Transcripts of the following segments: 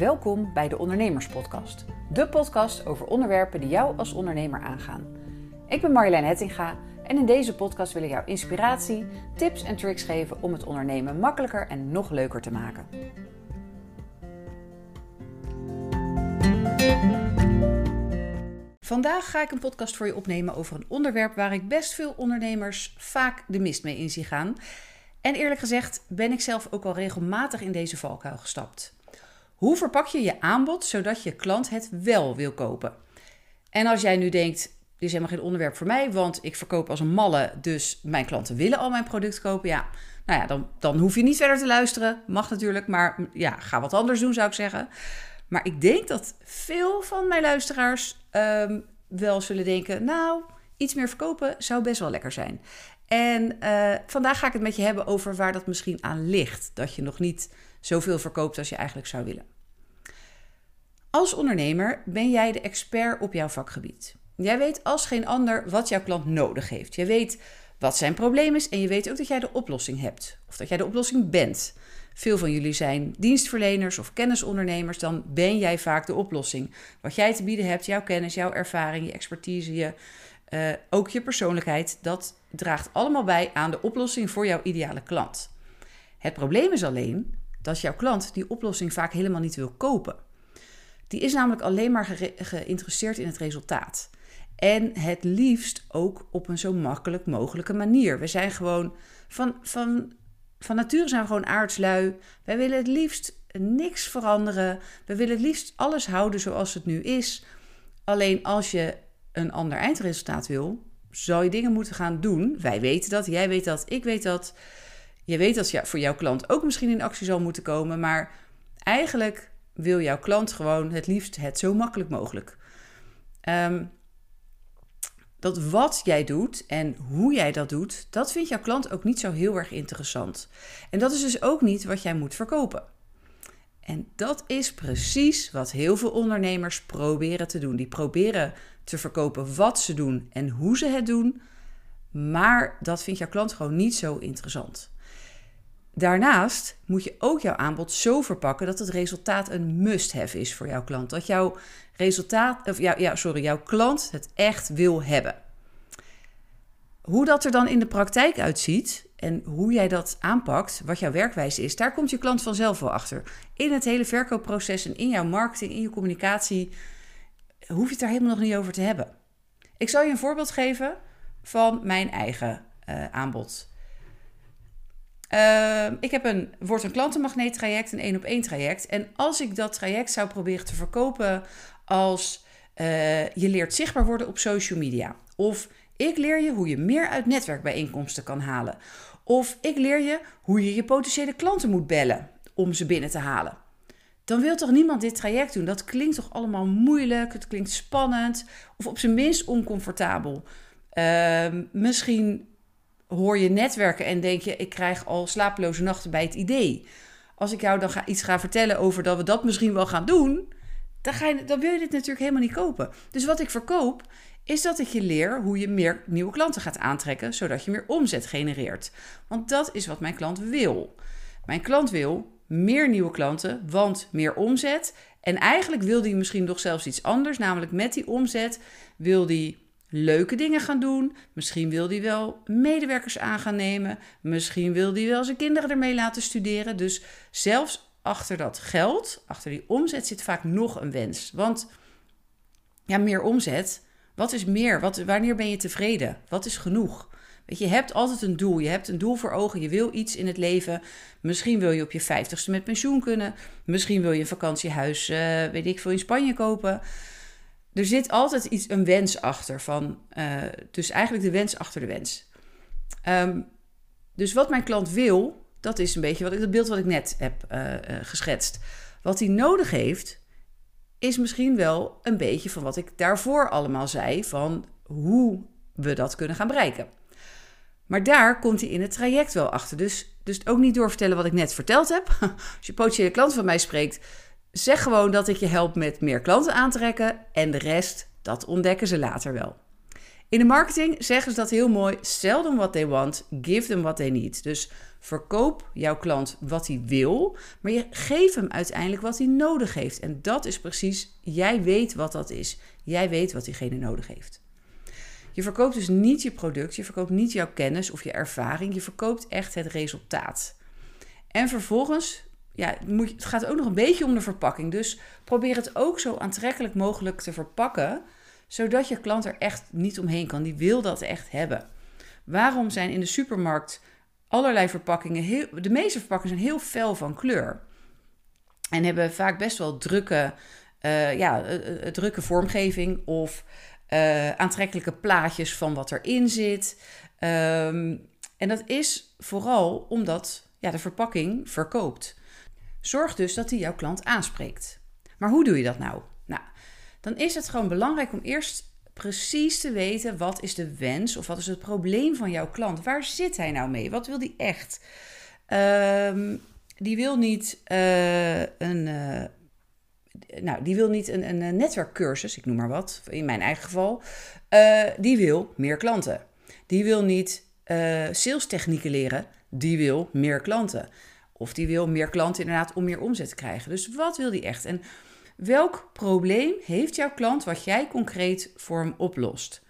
Welkom bij de Ondernemerspodcast. De podcast over onderwerpen die jou als ondernemer aangaan. Ik ben Marjolein Hettinga en in deze podcast wil ik jou inspiratie, tips en tricks geven om het ondernemen makkelijker en nog leuker te maken. Vandaag ga ik een podcast voor je opnemen over een onderwerp waar ik best veel ondernemers vaak de mist mee in zie gaan. En eerlijk gezegd ben ik zelf ook al regelmatig in deze valkuil gestapt. Hoe verpak je je aanbod zodat je klant het wel wil kopen? En als jij nu denkt, dit is helemaal geen onderwerp voor mij, want ik verkoop als een malle, dus mijn klanten willen al mijn product kopen. Ja, nou ja, dan, dan hoef je niet verder te luisteren. Mag natuurlijk, maar ja, ga wat anders doen zou ik zeggen. Maar ik denk dat veel van mijn luisteraars um, wel zullen denken, nou, iets meer verkopen zou best wel lekker zijn. En uh, vandaag ga ik het met je hebben over waar dat misschien aan ligt. Dat je nog niet zoveel verkoopt als je eigenlijk zou willen. Als ondernemer ben jij de expert op jouw vakgebied. Jij weet als geen ander wat jouw klant nodig heeft. Je weet wat zijn probleem is en je weet ook dat jij de oplossing hebt. Of dat jij de oplossing bent. Veel van jullie zijn dienstverleners of kennisondernemers, dan ben jij vaak de oplossing. Wat jij te bieden hebt, jouw kennis, jouw ervaring, je expertise, je, uh, ook je persoonlijkheid, dat draagt allemaal bij aan de oplossing voor jouw ideale klant. Het probleem is alleen dat jouw klant die oplossing vaak helemaal niet wil kopen. Die is namelijk alleen maar geïnteresseerd in het resultaat. En het liefst ook op een zo makkelijk mogelijke manier. We zijn gewoon van, van, van nature zijn we gewoon aardslui. Wij willen het liefst niks veranderen. We willen het liefst alles houden zoals het nu is. Alleen als je een ander eindresultaat wil, zou je dingen moeten gaan doen. Wij weten dat, jij weet dat, ik weet dat. Je weet dat voor jouw klant ook misschien in actie zal moeten komen, maar eigenlijk wil jouw klant gewoon het liefst het zo makkelijk mogelijk. Um, dat wat jij doet en hoe jij dat doet, dat vindt jouw klant ook niet zo heel erg interessant. En dat is dus ook niet wat jij moet verkopen. En dat is precies wat heel veel ondernemers proberen te doen. Die proberen te verkopen wat ze doen en hoe ze het doen, maar dat vindt jouw klant gewoon niet zo interessant. Daarnaast moet je ook jouw aanbod zo verpakken dat het resultaat een must-have is voor jouw klant. Dat jouw resultaat, of ja, ja, sorry, jouw klant het echt wil hebben. Hoe dat er dan in de praktijk uitziet en hoe jij dat aanpakt, wat jouw werkwijze is, daar komt je klant vanzelf wel achter. In het hele verkoopproces en in jouw marketing, in je communicatie, hoef je het daar helemaal nog niet over te hebben. Ik zal je een voorbeeld geven van mijn eigen uh, aanbod. Uh, ik heb een, wordt een klantenmagneet traject, een één op één traject. En als ik dat traject zou proberen te verkopen als uh, je leert zichtbaar worden op social media. Of ik leer je hoe je meer uit netwerkbijeenkomsten kan halen. Of ik leer je hoe je je potentiële klanten moet bellen om ze binnen te halen. Dan wil toch niemand dit traject doen? Dat klinkt toch allemaal moeilijk, het klinkt spannend of op zijn minst oncomfortabel. Uh, misschien hoor je netwerken en denk je, ik krijg al slapeloze nachten bij het idee. Als ik jou dan ga, iets ga vertellen over dat we dat misschien wel gaan doen, dan, ga je, dan wil je dit natuurlijk helemaal niet kopen. Dus wat ik verkoop, is dat ik je leer hoe je meer nieuwe klanten gaat aantrekken, zodat je meer omzet genereert. Want dat is wat mijn klant wil. Mijn klant wil meer nieuwe klanten, want meer omzet. En eigenlijk wil die misschien nog zelfs iets anders, namelijk met die omzet wil die leuke dingen gaan doen. Misschien wil hij wel medewerkers aan gaan nemen. Misschien wil hij wel zijn kinderen ermee laten studeren. Dus zelfs achter dat geld, achter die omzet, zit vaak nog een wens. Want ja, meer omzet. Wat is meer? Wat, wanneer ben je tevreden? Wat is genoeg? Weet je, je hebt altijd een doel. Je hebt een doel voor ogen. Je wil iets in het leven. Misschien wil je op je vijftigste met pensioen kunnen. Misschien wil je een vakantiehuis, uh, weet ik veel, in Spanje kopen er zit altijd iets, een wens achter. Van, uh, dus eigenlijk de wens achter de wens. Um, dus wat mijn klant wil, dat is een beetje wat ik, dat beeld wat ik net heb uh, uh, geschetst. Wat hij nodig heeft, is misschien wel een beetje van wat ik daarvoor allemaal zei. Van hoe we dat kunnen gaan bereiken. Maar daar komt hij in het traject wel achter. Dus, dus ook niet doorvertellen wat ik net verteld heb. Als je potentiële klant van mij spreekt, Zeg gewoon dat ik je help met meer klanten aantrekken en de rest, dat ontdekken ze later wel. In de marketing zeggen ze dat heel mooi: sell them what they want, give them what they need. Dus verkoop jouw klant wat hij wil, maar je geeft hem uiteindelijk wat hij nodig heeft. En dat is precies, jij weet wat dat is. Jij weet wat diegene nodig heeft. Je verkoopt dus niet je product, je verkoopt niet jouw kennis of je ervaring, je verkoopt echt het resultaat. En vervolgens, ja, het gaat ook nog een beetje om de verpakking. Dus probeer het ook zo aantrekkelijk mogelijk te verpakken, zodat je klant er echt niet omheen kan. Die wil dat echt hebben. Waarom zijn in de supermarkt allerlei verpakkingen, heel, de meeste verpakkingen zijn heel fel van kleur. En hebben vaak best wel drukke, uh, ja, uh, drukke vormgeving of aantrekkelijke plaatjes van wat erin zit. Um, en dat is vooral omdat ja, de verpakking verkoopt. Zorg dus dat die jouw klant aanspreekt. Maar hoe doe je dat nou? Nou, dan is het gewoon belangrijk om eerst precies te weten wat is de wens of wat is het probleem van jouw klant. Waar zit hij nou mee? Wat wil die echt? Um, die wil niet een. Uh, nou, die wil niet een, een netwerkcursus, ik noem maar wat, in mijn eigen geval. Uh, die wil meer klanten. Die wil niet sales technieken leren, die wil meer klanten. Of die wil meer klanten inderdaad om meer omzet te krijgen. Dus wat wil die echt? En Welk probleem heeft jouw klant wat jij concreet voor hem oplost?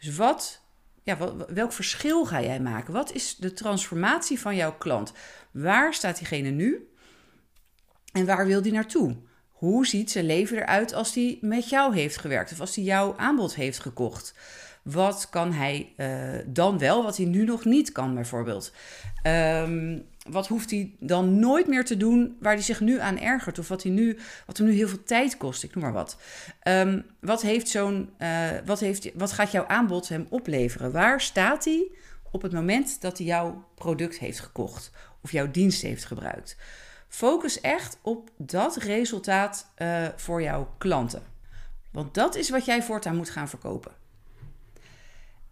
Dus wat, ja, welk verschil ga jij maken? Wat is de transformatie van jouw klant? Waar staat diegene nu? En waar wil die naartoe? Hoe ziet zijn leven eruit als hij met jou heeft gewerkt of als hij jouw aanbod heeft gekocht? Wat kan hij uh, dan wel, wat hij nu nog niet kan, bijvoorbeeld? Um, wat hoeft hij dan nooit meer te doen waar hij zich nu aan ergert? Of wat, hij nu, wat hem nu heel veel tijd kost, ik noem maar wat. Um, wat, heeft zo'n, uh, wat, heeft, wat gaat jouw aanbod hem opleveren? Waar staat hij op het moment dat hij jouw product heeft gekocht of jouw dienst heeft gebruikt? Focus echt op dat resultaat uh, voor jouw klanten. Want dat is wat jij voortaan moet gaan verkopen.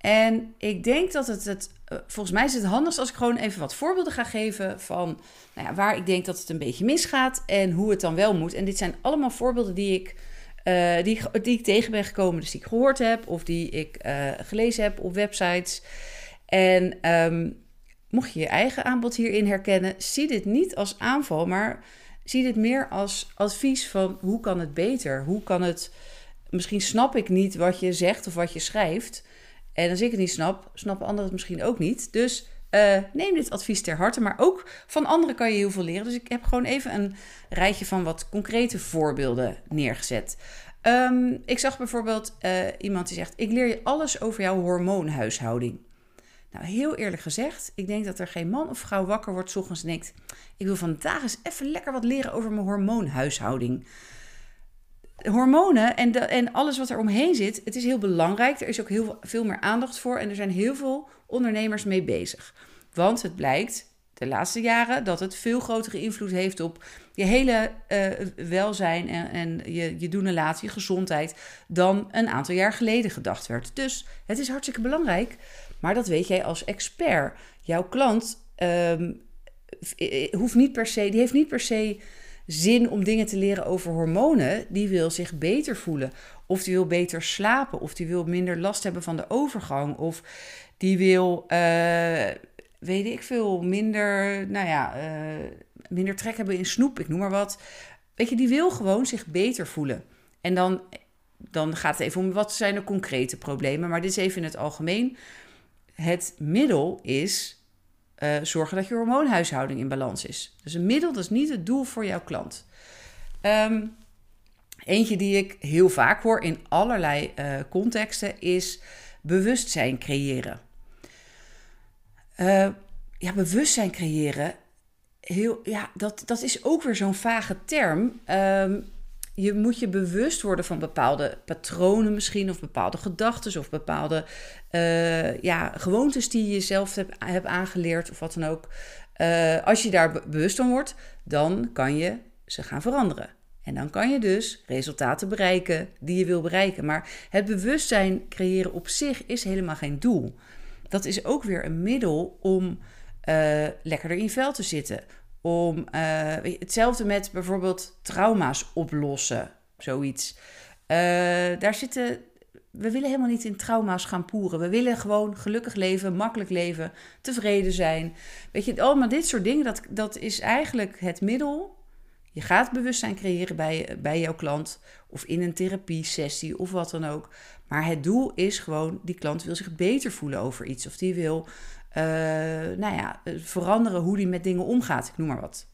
En ik denk dat het, het uh, volgens mij is het handigst als ik gewoon even wat voorbeelden ga geven van nou ja, waar ik denk dat het een beetje misgaat en hoe het dan wel moet. En dit zijn allemaal voorbeelden die ik, uh, die, die ik tegen ben gekomen, dus die ik gehoord heb of die ik uh, gelezen heb op websites. En um, mocht je je eigen aanbod hierin herkennen, zie dit niet als aanval, maar zie dit meer als advies van hoe kan het beter? Hoe kan het. Misschien snap ik niet wat je zegt of wat je schrijft. En als ik het niet snap, snappen anderen het misschien ook niet. Dus uh, neem dit advies ter harte. Maar ook van anderen kan je heel veel leren. Dus ik heb gewoon even een rijtje van wat concrete voorbeelden neergezet. Um, ik zag bijvoorbeeld uh, iemand die zegt: Ik leer je alles over jouw hormoonhuishouding. Nou, heel eerlijk gezegd, ik denk dat er geen man of vrouw wakker wordt ochtends en denkt: Ik wil vandaag eens even lekker wat leren over mijn hormoonhuishouding hormonen en, en alles wat er omheen zit, het is heel belangrijk. Er is ook heel veel meer aandacht voor en er zijn heel veel ondernemers mee bezig. Want het blijkt de laatste jaren dat het veel grotere invloed heeft op je hele uh, welzijn en, en je, je doen en je gezondheid, dan een aantal jaar geleden gedacht werd. Dus het is hartstikke belangrijk, maar dat weet jij als expert. Jouw klant um, hoeft niet per se, die heeft niet per se zin om dingen te leren over hormonen, die wil zich beter voelen. Of die wil beter slapen. Of die wil minder last hebben van de overgang. Of die wil, uh, weet ik veel, minder, nou ja, uh, minder trek hebben in snoep, ik noem maar wat. Weet je, die wil gewoon zich beter voelen. En dan, dan gaat het even om wat zijn de concrete problemen. Maar dit is even in het algemeen. Het middel is uh, zorgen dat je hormoonhuishouding in balans is. Dus een middel, dat is niet het doel voor jouw klant. Um, eentje die ik heel vaak hoor in allerlei uh, contexten is bewustzijn creëren. Uh, ja, bewustzijn creëren, heel, ja, dat, dat is ook weer zo'n vage term. Um, je moet je bewust worden van bepaalde patronen misschien, of bepaalde gedachten, of bepaalde uh, ja, gewoontes die je jezelf hebt, hebt aangeleerd, of wat dan ook. Uh, als je daar bewust van wordt, dan kan je ze gaan veranderen. En dan kan je dus resultaten bereiken die je wil bereiken. Maar het bewustzijn creëren op zich is helemaal geen doel. Dat is ook weer een middel om uh, lekkerder in vel te zitten om uh, hetzelfde met bijvoorbeeld trauma's oplossen, zoiets. Uh, daar zitten we willen helemaal niet in trauma's gaan poeren. We willen gewoon gelukkig leven, makkelijk leven, tevreden zijn. Weet je, allemaal dit soort dingen, dat, dat is eigenlijk het middel. Je gaat bewustzijn creëren bij, bij jouw klant of in een therapie-sessie of wat dan ook. Maar het doel is gewoon, die klant wil zich beter voelen over iets. Of die wil, uh, nou ja, veranderen hoe die met dingen omgaat. Ik noem maar wat.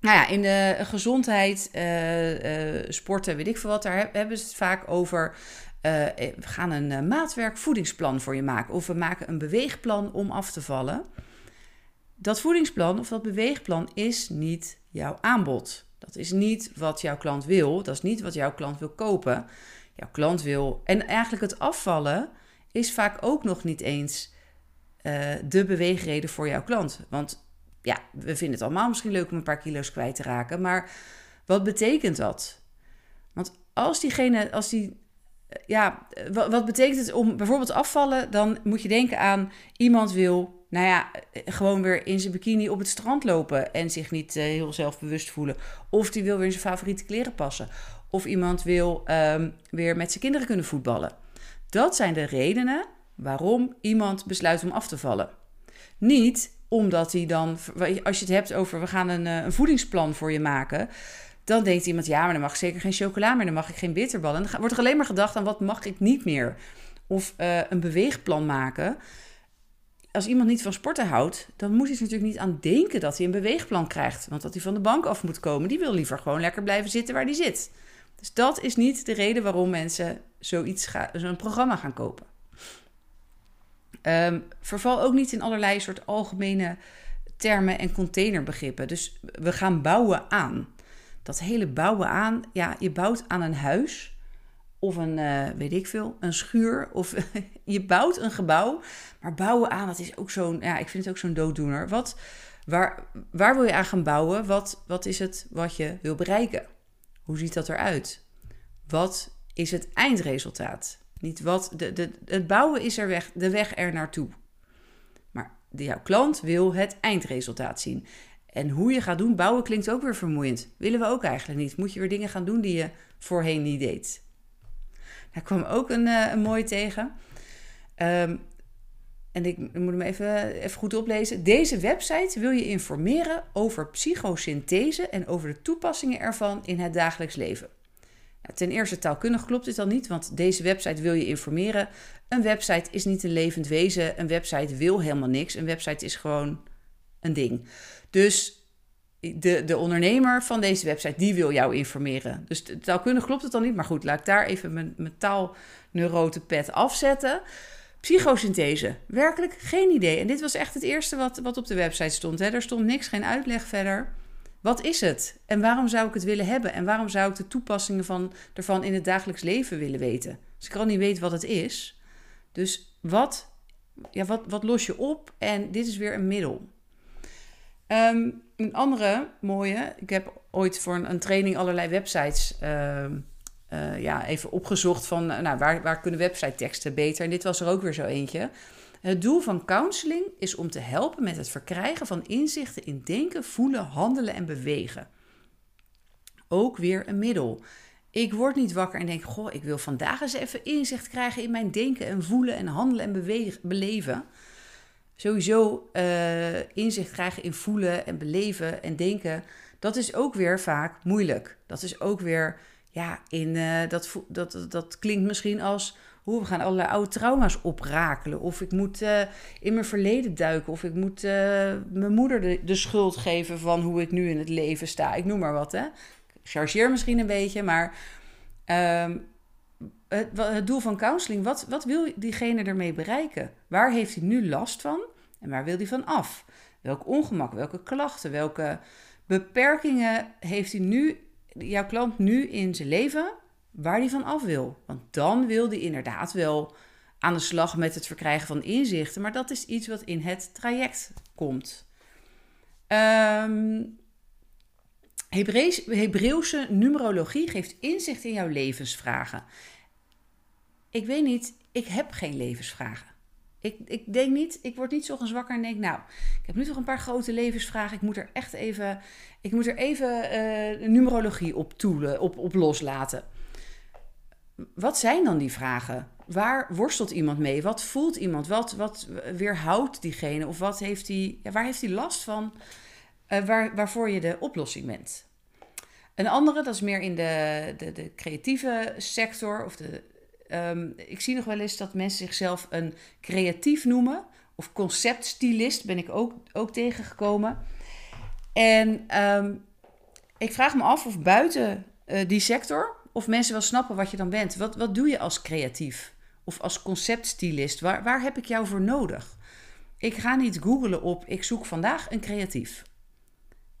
Nou ja, in de gezondheid, uh, sporten, weet ik veel wat, daar hebben ze het vaak over. we gaan een maatwerk voedingsplan voor je maken. Of we maken een beweegplan om af te vallen. Dat voedingsplan of dat beweegplan is niet jouw aanbod. Dat is niet wat jouw klant wil. Dat is niet wat jouw klant wil kopen. Jouw klant wil. En eigenlijk het afvallen is vaak ook nog niet eens de beweegreden voor jouw klant. Want ja, we vinden het allemaal misschien leuk om een paar kilo's kwijt te raken. Maar wat betekent dat? Want als diegene, als die, ja, wat, wat betekent het om bijvoorbeeld afvallen? Dan moet je denken aan iemand wil, nou ja, gewoon weer in zijn bikini op het strand lopen en zich niet heel zelfbewust voelen. Of die wil weer in zijn favoriete kleren passen. Of iemand wil um, weer met zijn kinderen kunnen voetballen. Dat zijn de redenen waarom iemand besluit om af te vallen. Niet omdat hij dan, als je het hebt over we gaan een, eh, een voedingsplan voor je maken. Dan denkt iemand, ja, maar dan mag ik zeker geen chocola meer, dan mag ik geen bitterballen. En dan wordt er alleen maar gedacht aan wat mag ik niet meer. Of uh, een beweegplan maken. Als iemand niet van sporten houdt, dan moet hij er natuurlijk niet aan denken dat hij een beweegplan krijgt. Want dat hij van de bank af moet komen, die wil liever gewoon lekker blijven zitten waar hij zit. Dus dat is niet de reden waarom mensen zoiets zo'n programma gaan kopen. Um, verval ook niet in allerlei soort algemene termen en containerbegrippen. Dus we gaan bouwen aan. Dat hele bouwen aan, ja, je bouwt aan een huis of een, uh, weet ik veel, een schuur. Of je bouwt een gebouw. Maar bouwen aan, dat is ook zo'n, ja, ik vind het ook zo'n dooddoener. Wat, waar, waar wil je aan gaan bouwen? Wat, wat is het wat je wil bereiken? Hoe ziet dat eruit? Wat is het eindresultaat? Niet wat, de, de, het bouwen is er weg, de weg er naartoe. Maar jouw klant wil het eindresultaat zien. En hoe je gaat doen, bouwen klinkt ook weer vermoeiend. Willen we ook eigenlijk niet. Moet je weer dingen gaan doen die je voorheen niet deed. Daar kwam ook een, uh, een mooie tegen. Um, en ik moet hem even, even goed oplezen. Deze website wil je informeren over psychosynthese en over de toepassingen ervan in het dagelijks leven. Ten eerste, taalkundig klopt dit al niet, want deze website wil je informeren. Een website is niet een levend wezen. Een website wil helemaal niks. Een website is gewoon een ding. Dus de, de ondernemer van deze website, die wil jou informeren. Dus taalkundig klopt het al niet, maar goed, laat ik daar even mijn, mijn taalneurotenpet afzetten. Psychosynthese, werkelijk geen idee. En dit was echt het eerste wat, wat op de website stond. Hè. Er stond niks, geen uitleg verder. Wat is het? En waarom zou ik het willen hebben? En waarom zou ik de toepassingen van, ervan in het dagelijks leven willen weten? Als ik al niet weet wat het is. Dus wat, ja, wat, wat los je op? En dit is weer een middel. Ehm, een andere mooie, ik heb ooit voor een, een training allerlei websites ehm, eh, ja, even opgezocht van nou, waar, waar kunnen website teksten beter. En dit was er ook weer zo eentje. Het doel van counseling is om te helpen met het verkrijgen van inzichten in denken, voelen, handelen en bewegen. Ook weer een middel. Ik word niet wakker en denk: Goh, ik wil vandaag eens even inzicht krijgen in mijn denken en voelen en handelen en bewegen, beleven. Sowieso uh, inzicht krijgen in voelen en beleven en denken, dat is ook weer vaak moeilijk. Dat is ook weer, ja, in, uh, dat, dat, dat klinkt misschien als hoe we gaan allerlei oude trauma's oprakelen. Of ik moet uh, in mijn verleden duiken. Of ik moet uh, mijn moeder de, de, schuld geven van hoe ik nu in het leven sta. Ik noem maar wat. Hè. Ik chargeer misschien een beetje, maar um, het, het, doel van counseling, wat, wat wil diegene ermee bereiken? Waar heeft hij nu last van en waar wil hij van af? Welk ongemak, welke klachten, welke beperkingen heeft hij nu, jouw klant nu in zijn leven waar hij van af wil. Want dan wil hij inderdaad wel aan de slag met het verkrijgen van inzichten, maar dat is iets wat in het traject komt. Um, Hebreeuwse numerologie geeft inzicht in jouw levensvragen. Ik weet niet, ik heb geen levensvragen. Ik, ik denk niet, ik word niet zo wakker en denk, nou, ik heb nu toch een paar grote levensvragen. Ik moet er echt even, ik moet er even uh, numerologie op toelen, op, op loslaten. Wat zijn dan die vragen? Waar worstelt iemand mee? Wat voelt iemand? Wat, wat weerhoudt diegene? Of wat heeft die, ja, waar heeft hij last van? Uh, waar, waarvoor je de oplossing bent. Een andere, dat is meer in de, de, de creatieve sector. Of de, um, ik zie nog wel eens dat mensen zichzelf een creatief noemen. Of conceptstylist ben ik ook, ook tegengekomen. En um, ik vraag me af of buiten uh, die sector of mensen wel snappen wat je dan bent. Wat, wat doe je als creatief of als conceptstylist? Waar, waar heb ik jou voor nodig? Ik ga niet googlen op ik zoek vandaag een creatief.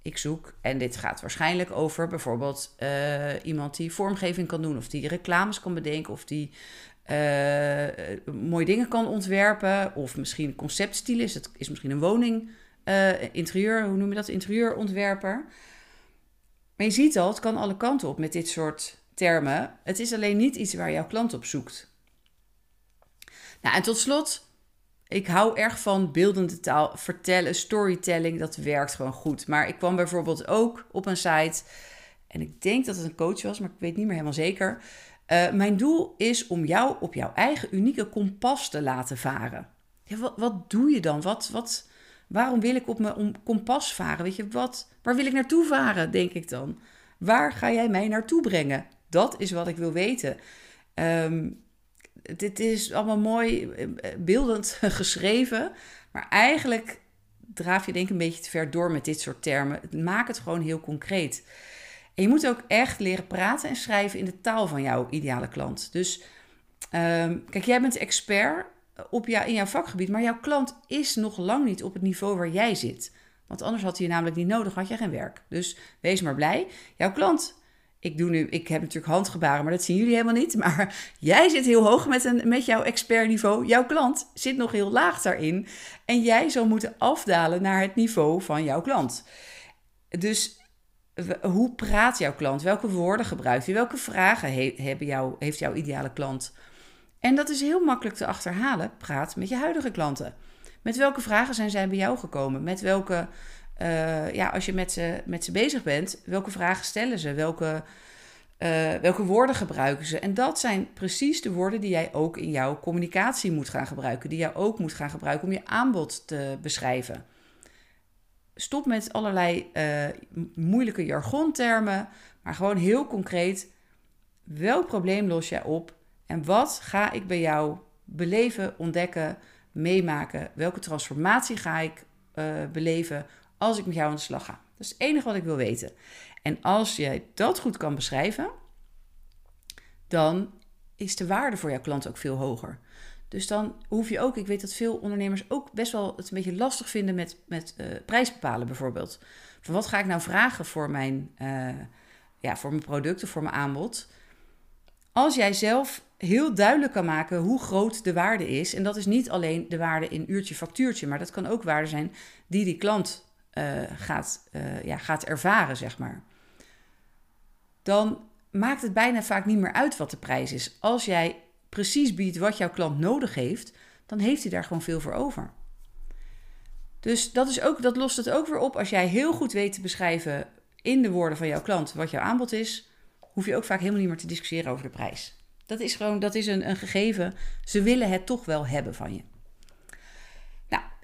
Ik zoek, en dit gaat waarschijnlijk over bijvoorbeeld uh, iemand die vormgeving kan doen, of die reclames kan bedenken, of die uh, mooie dingen kan ontwerpen, of misschien conceptstylist. Het is misschien een woning, uh, interieur, hoe noem je dat? Interieurontwerper. Maar je ziet al, het kan alle kanten op met dit soort termen. Het is alleen niet iets waar jouw klant op zoekt. Nou, en tot slot, ik hou erg van beeldende taal, vertellen, storytelling, dat werkt gewoon goed. Maar ik kwam bijvoorbeeld ook op een site, en ik denk dat het een coach was, maar ik weet niet meer helemaal zeker. Uh, mijn doel is om jou op jouw eigen unieke kompas te laten varen. Ja, wat, wat doe je dan? Wat, wat, waarom wil ik op mijn kompas varen? Weet je, wat, waar wil ik naartoe varen, denk ik dan? Waar ga jij mij naartoe brengen? Dat is wat ik wil weten. Um, dit is allemaal mooi eh, beeldend geschreven. Maar eigenlijk draaf je denk ik een beetje te ver door met dit soort termen. Maak het gewoon heel concreet. En je moet ook echt leren praten en schrijven in de taal van jouw ideale klant. Dus um, kijk, jij bent expert op jou, in jouw vakgebied, maar jouw klant is nog lang niet op het niveau waar jij zit. Want anders had hij je namelijk niet nodig, had je geen werk. Dus wees maar blij. Jouw klant ik, doe nu, ik heb natuurlijk handgebaren, maar dat zien jullie helemaal niet. Maar jij zit heel hoog met, een, met jouw expertniveau. Jouw klant zit nog heel laag daarin. En jij zou moeten afdalen naar het niveau van jouw klant. Dus hoe praat jouw klant? Welke woorden gebruikt hij? Welke vragen heeft jouw ideale klant? En dat is heel makkelijk te achterhalen. Praat met je huidige klanten. Met welke vragen zijn zij bij jou gekomen? Met welke uh, ja, als je met ze, met ze bezig bent, welke vragen stellen ze? Welke, uh, welke woorden gebruiken ze? En dat zijn precies de woorden die jij ook in jouw communicatie moet gaan gebruiken. Die jij ook moet gaan gebruiken om je aanbod te beschrijven. Stop met allerlei uh, moeilijke jargontermen, maar gewoon heel concreet. Welk probleem los jij op? En wat ga ik bij jou beleven, ontdekken, meemaken? Welke transformatie ga ik beleven als ik met jou aan de slag ga. Dat is het enige wat ik wil weten. En als jij dat goed kan beschrijven, dan is de waarde voor jouw klant ook veel hoger. Dus dan hoef je ook, ik weet dat veel ondernemers ook best wel het een beetje lastig vinden met, met uh, prijs bepalen bijvoorbeeld. Van wat ga ik nou vragen voor mijn, uh, ja, voor mijn producten, voor mijn aanbod? Als jij zelf heel duidelijk kan maken hoe groot de waarde is, en dat is niet alleen de waarde in uurtje factuurtje, maar dat kan ook waarde zijn die die klant uh, gaat, uh, ja, gaat ervaren, zeg maar. Dan maakt het bijna vaak niet meer uit wat de prijs is. Als jij precies biedt wat jouw klant nodig heeft, dan heeft hij daar gewoon veel voor over. Dus dat, is ook, dat lost het ook weer op. Als jij heel goed weet te beschrijven in de woorden van jouw klant wat jouw aanbod is, hoef je ook vaak helemaal niet meer te discussiëren over de prijs. Dat is gewoon dat is een, een gegeven. Ze willen het toch wel hebben van je.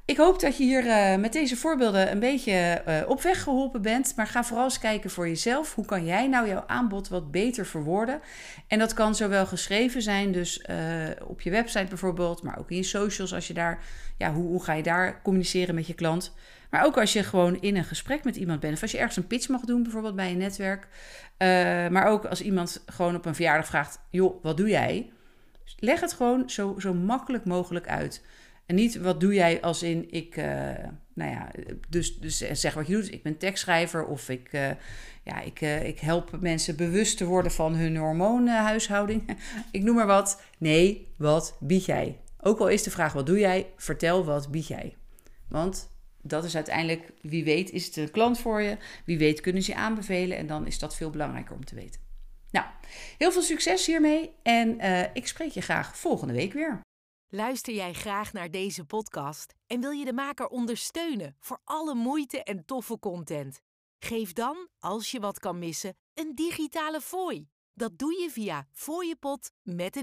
Ik hoop dat je hier uh, met deze voorbeelden een beetje uh, op weg geholpen bent. Maar ga vooral eens kijken voor jezelf. Hoe kan jij nou jouw aanbod wat beter verwoorden? En dat kan zowel geschreven zijn, dus uh, op je website bijvoorbeeld, maar ook in je socials. Als je daar, ja, hoe, hoe ga je daar communiceren met je klant? Maar ook als je gewoon in een gesprek met iemand bent. Of als je ergens een pitch mag doen, bijvoorbeeld bij een netwerk. maar ook als iemand gewoon op een verjaardag vraagt: joh, wat doe jij? Leg het gewoon zo, zo makkelijk mogelijk uit. En niet wat doe jij als in ik, uh, nou ja, dus, dus zeg wat je doet. Ik ben tekstschrijver of ik, uh, ja, ik, uh, ik help mensen bewust te worden van hun hormoonhuishouding. ik noem maar wat. Nee, wat bied jij? Ook al is de vraag wat doe jij, vertel wat bied jij. Want dat is uiteindelijk, wie weet is het een klant voor je. Wie weet kunnen ze je aanbevelen en dan is dat veel belangrijker om te weten. Nou, heel veel succes hiermee en ik spreek je graag volgende week weer. Luister jij graag naar deze podcast en wil je de maker ondersteunen voor alle moeite en toffe content? Geef dan, als je wat kan missen, een digitale fooi. Dat doe je via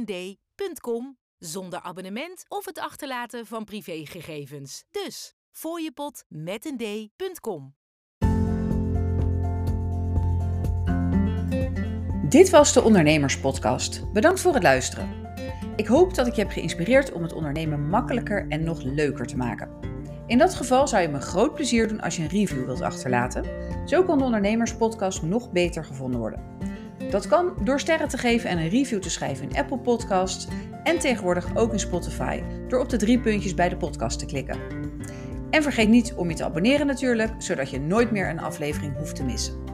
d.com zonder abonnement of het achterlaten van privégegevens. Dus d.com. Dit was de Ondernemerspodcast. Bedankt voor het luisteren. Ik hoop dat ik je heb geïnspireerd om het ondernemen makkelijker en nog leuker te maken. In dat geval zou je me groot plezier doen als je een review wilt achterlaten. Zo kan de Ondernemerspodcast nog beter gevonden worden. Dat kan door sterren te geven en een review te schrijven in Apple Podcasts en tegenwoordig ook in Spotify door op de drie puntjes bij de podcast te klikken. En vergeet niet om je te abonneren natuurlijk, zodat je nooit meer een aflevering hoeft te missen.